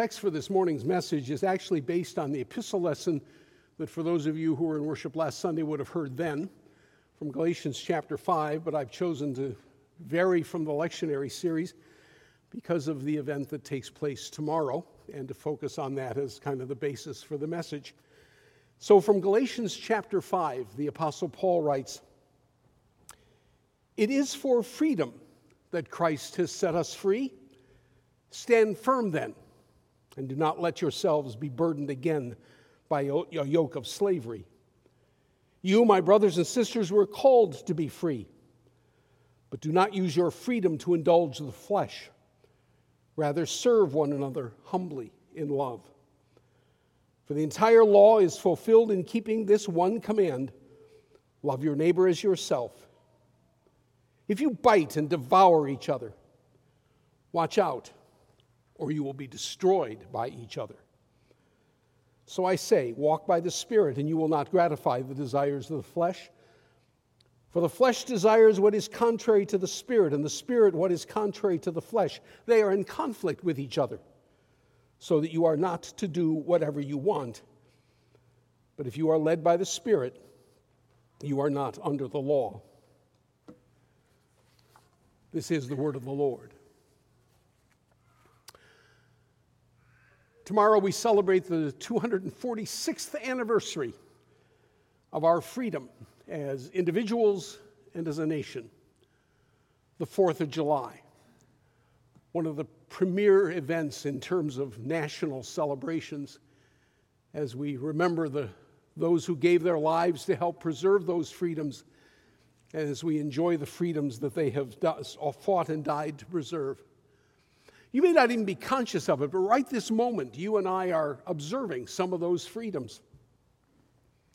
text for this morning's message is actually based on the epistle lesson that, for those of you who were in worship last Sunday, would have heard then from Galatians chapter 5, but I've chosen to vary from the lectionary series because of the event that takes place tomorrow and to focus on that as kind of the basis for the message. So, from Galatians chapter 5, the Apostle Paul writes It is for freedom that Christ has set us free. Stand firm then and do not let yourselves be burdened again by a yoke of slavery. You, my brothers and sisters, were called to be free, but do not use your freedom to indulge the flesh. Rather, serve one another humbly in love. For the entire law is fulfilled in keeping this one command love your neighbor as yourself. If you bite and devour each other, watch out or you will be destroyed by each other. So I say, walk by the Spirit, and you will not gratify the desires of the flesh. For the flesh desires what is contrary to the Spirit, and the Spirit what is contrary to the flesh. They are in conflict with each other, so that you are not to do whatever you want. But if you are led by the Spirit, you are not under the law. This is the word of the Lord. Tomorrow we celebrate the 246th anniversary of our freedom as individuals and as a nation, the 4th of July. One of the premier events in terms of national celebrations as we remember the, those who gave their lives to help preserve those freedoms, as we enjoy the freedoms that they have fought and died to preserve. You may not even be conscious of it, but right this moment, you and I are observing some of those freedoms.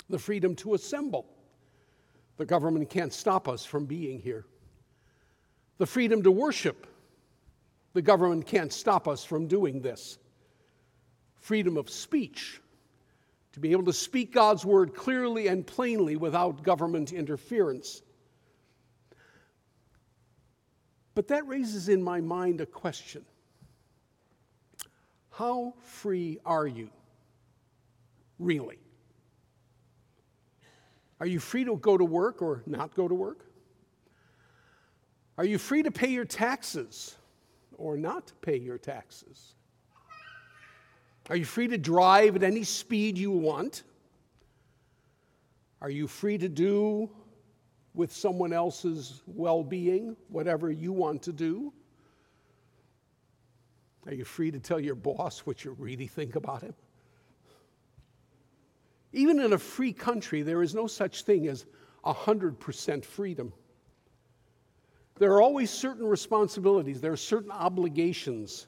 The freedom to assemble. The government can't stop us from being here. The freedom to worship. The government can't stop us from doing this. Freedom of speech. To be able to speak God's word clearly and plainly without government interference. But that raises in my mind a question how free are you? Really? Are you free to go to work or not go to work? Are you free to pay your taxes or not pay your taxes? Are you free to drive at any speed you want? Are you free to do with someone else's well being whatever you want to do? Are you free to tell your boss what you really think about him? Even in a free country, there is no such thing as 100% freedom. There are always certain responsibilities, there are certain obligations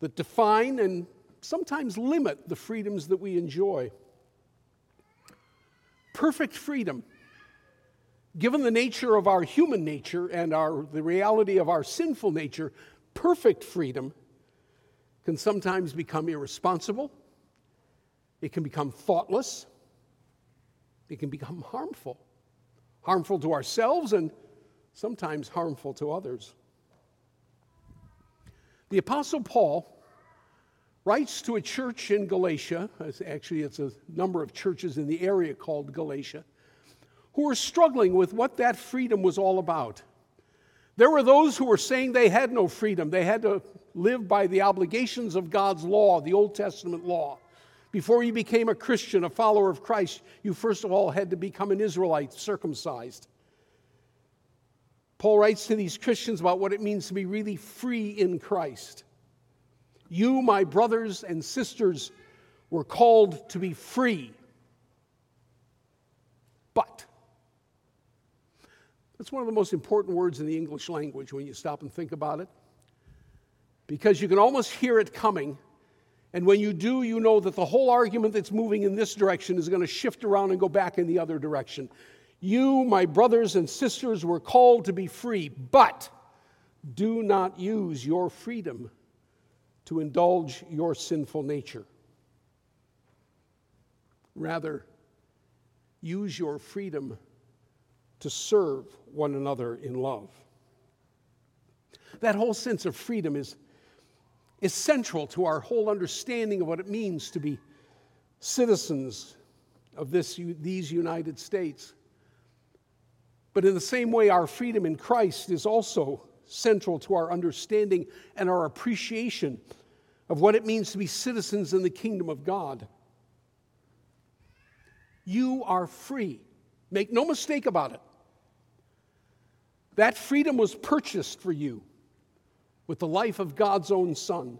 that define and sometimes limit the freedoms that we enjoy. Perfect freedom, given the nature of our human nature and our, the reality of our sinful nature, perfect freedom can sometimes become irresponsible, it can become thoughtless, it can become harmful. Harmful to ourselves and sometimes harmful to others. The Apostle Paul writes to a church in Galatia, actually, it's a number of churches in the area called Galatia, who are struggling with what that freedom was all about. There were those who were saying they had no freedom. They had to live by the obligations of God's law, the Old Testament law. Before you became a Christian, a follower of Christ, you first of all had to become an Israelite, circumcised. Paul writes to these Christians about what it means to be really free in Christ. You, my brothers and sisters, were called to be free. But that's one of the most important words in the English language when you stop and think about it. Because you can almost hear it coming. And when you do, you know that the whole argument that's moving in this direction is going to shift around and go back in the other direction. You, my brothers and sisters, were called to be free, but do not use your freedom to indulge your sinful nature. Rather, use your freedom to serve one another in love. That whole sense of freedom is, is central to our whole understanding of what it means to be citizens of this, these United States. But in the same way, our freedom in Christ is also central to our understanding and our appreciation of what it means to be citizens in the kingdom of God. You are free. Make no mistake about it. That freedom was purchased for you with the life of God's own Son.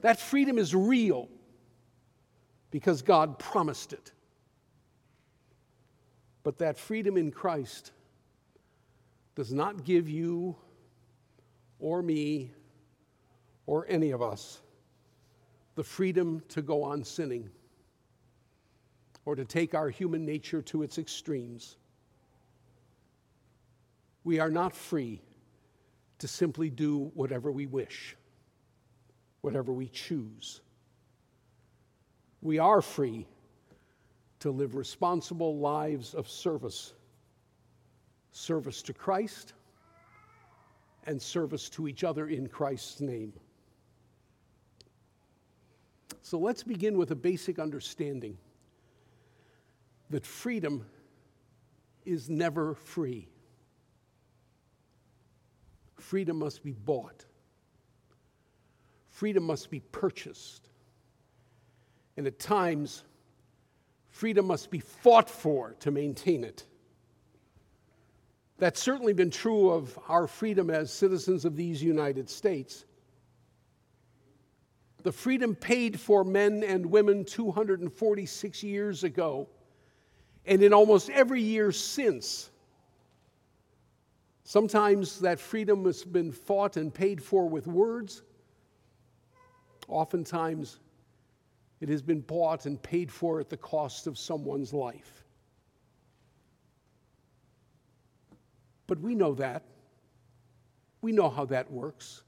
That freedom is real because God promised it. But that freedom in Christ does not give you or me or any of us the freedom to go on sinning or to take our human nature to its extremes. We are not free to simply do whatever we wish, whatever we choose. We are free to live responsible lives of service service to Christ and service to each other in Christ's name. So let's begin with a basic understanding that freedom is never free. Freedom must be bought. Freedom must be purchased. And at times, freedom must be fought for to maintain it. That's certainly been true of our freedom as citizens of these United States. The freedom paid for men and women 246 years ago, and in almost every year since. Sometimes that freedom has been fought and paid for with words. Oftentimes, it has been bought and paid for at the cost of someone's life. But we know that. We know how that works.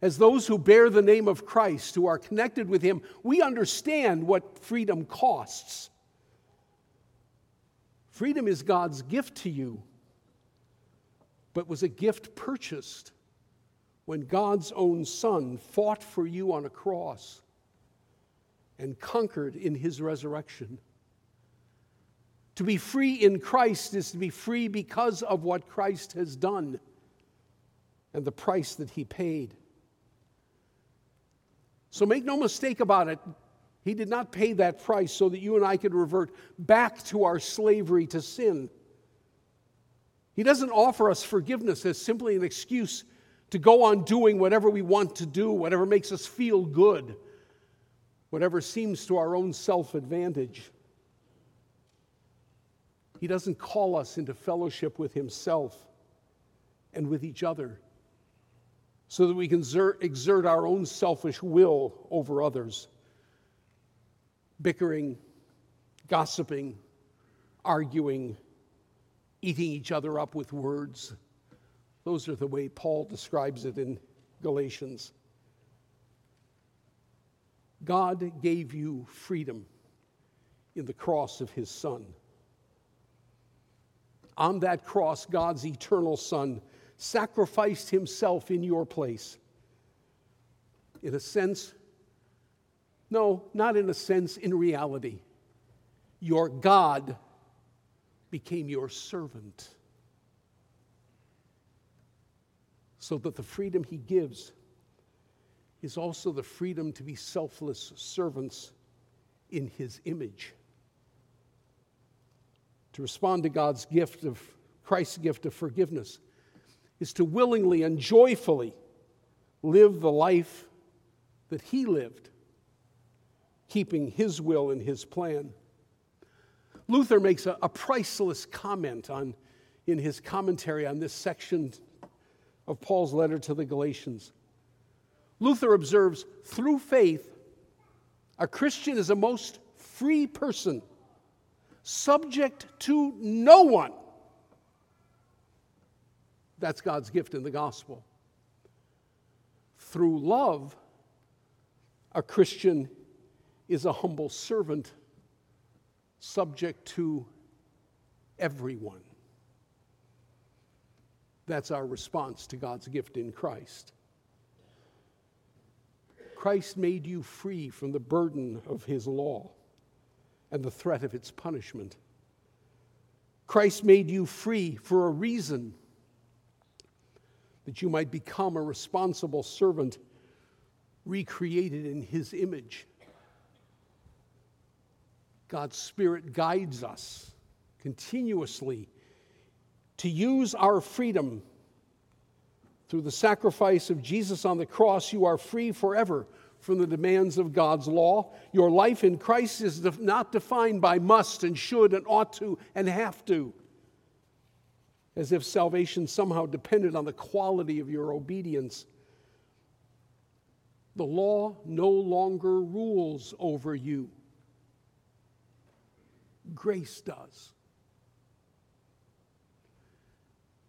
As those who bear the name of Christ, who are connected with Him, we understand what freedom costs. Freedom is God's gift to you, but was a gift purchased when God's own Son fought for you on a cross and conquered in his resurrection. To be free in Christ is to be free because of what Christ has done and the price that he paid. So make no mistake about it, he did not pay that price so that you and I could revert back to our slavery to sin. He doesn't offer us forgiveness as simply an excuse to go on doing whatever we want to do, whatever makes us feel good whatever seems to our own self advantage. He doesn't call us into fellowship with Himself and with each other so that we can exert, our own selfish will over others, bickering, gossiping, arguing, eating each other up with words. Those are the way Paul describes it in Galatians. God gave you freedom in the cross of his Son. On that cross, God's eternal Son sacrificed himself in your place. In a sense, no, not in a sense, in reality. Your God became your servant so that the freedom he gives is also the freedom to be selfless servants in his image. To respond to God's gift of Christ's gift of forgiveness is to willingly and joyfully live the life that he lived, keeping his will and his plan. Luther makes a, a priceless comment on, in his commentary on this section of Paul's letter to the Galatians. Luther observes through faith, a Christian is a most free person, subject to no one. That's God's gift in the gospel. Through love, a Christian is a humble servant, subject to everyone. That's our response to God's gift in Christ. Christ made you free from the burden of his law and the threat of its punishment. Christ made you free for a reason that you might become a responsible servant recreated in his image. God's Spirit guides us continuously to use our freedom. Through the sacrifice of Jesus on the cross, you are free forever from the demands of God's law. Your life in Christ is not defined by must and should and ought to and have to, as if salvation somehow depended on the quality of your obedience. The law no longer rules over you, grace does.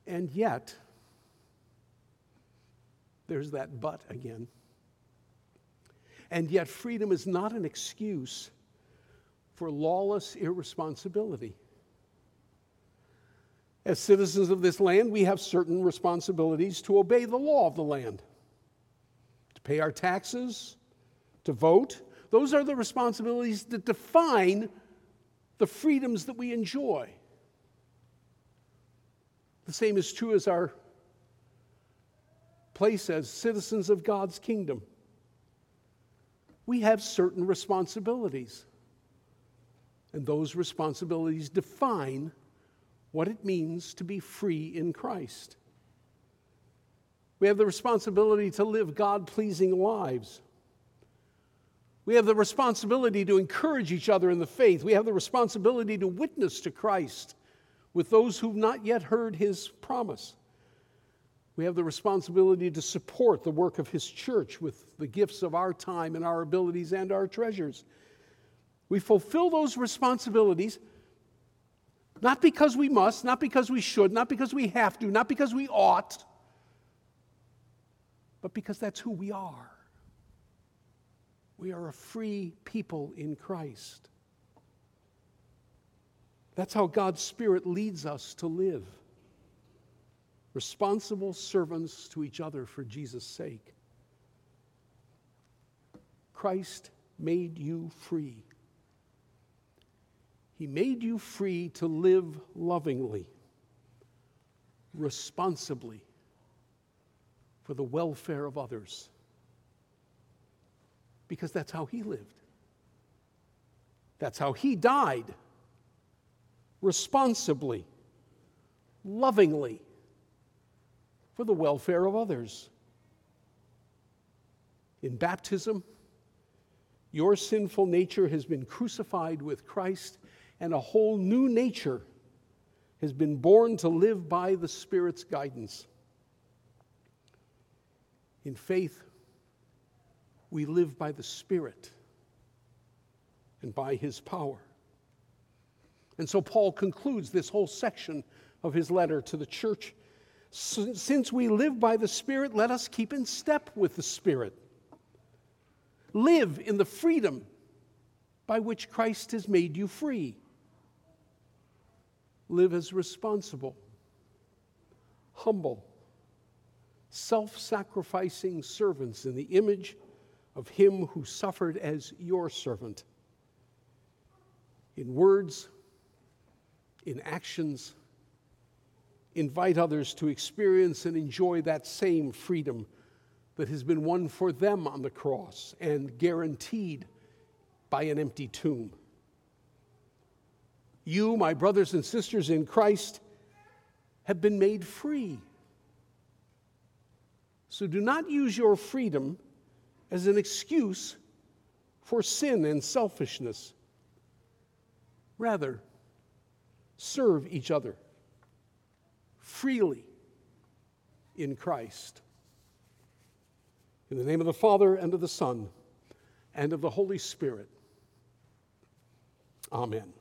And yet, there's that but again. And yet, freedom is not an excuse for lawless irresponsibility. As citizens of this land, we have certain responsibilities to obey the law of the land, to pay our taxes, to vote. Those are the responsibilities that define the freedoms that we enjoy. The same is true as our place as citizens of God's kingdom. We have certain responsibilities, and those responsibilities define what it means to be free in Christ. We have the responsibility to live God pleasing lives. We have the responsibility to encourage each other in the faith. We have the responsibility to witness to Christ with those who've not yet heard his promise. We have the responsibility to support the work of his church with the gifts of our time and our abilities and our treasures. We fulfill those responsibilities not because we must, not because we should, not because we have to, not because we ought, but because that's who we are. We are a free people in Christ. That's how God's Spirit leads us to live. Responsible servants to each other for Jesus' sake. Christ made you free. He made you free to live lovingly, responsibly, for the welfare of others. Because that's how he lived. That's how he died responsibly, lovingly, for the welfare of others. In baptism, your sinful nature has been crucified with Christ, and a whole new nature has been born to live by the Spirit's guidance. In faith, we live by the Spirit and by His power. And so Paul concludes this whole section of his letter to the church. Since we live by the Spirit, let us keep in step with the Spirit. Live in the freedom by which Christ has made you free. Live as responsible, humble, self sacrificing servants in the image of Him who suffered as your servant. In words, in actions, invite others to experience and enjoy that same freedom that has been won for them on the cross and guaranteed by an empty tomb. You, my brothers and sisters in Christ, have been made free. So do not use your freedom as an excuse for sin and selfishness. Rather, serve each other freely in Christ. In the name of the Father, and of the Son, and of the Holy Spirit. Amen.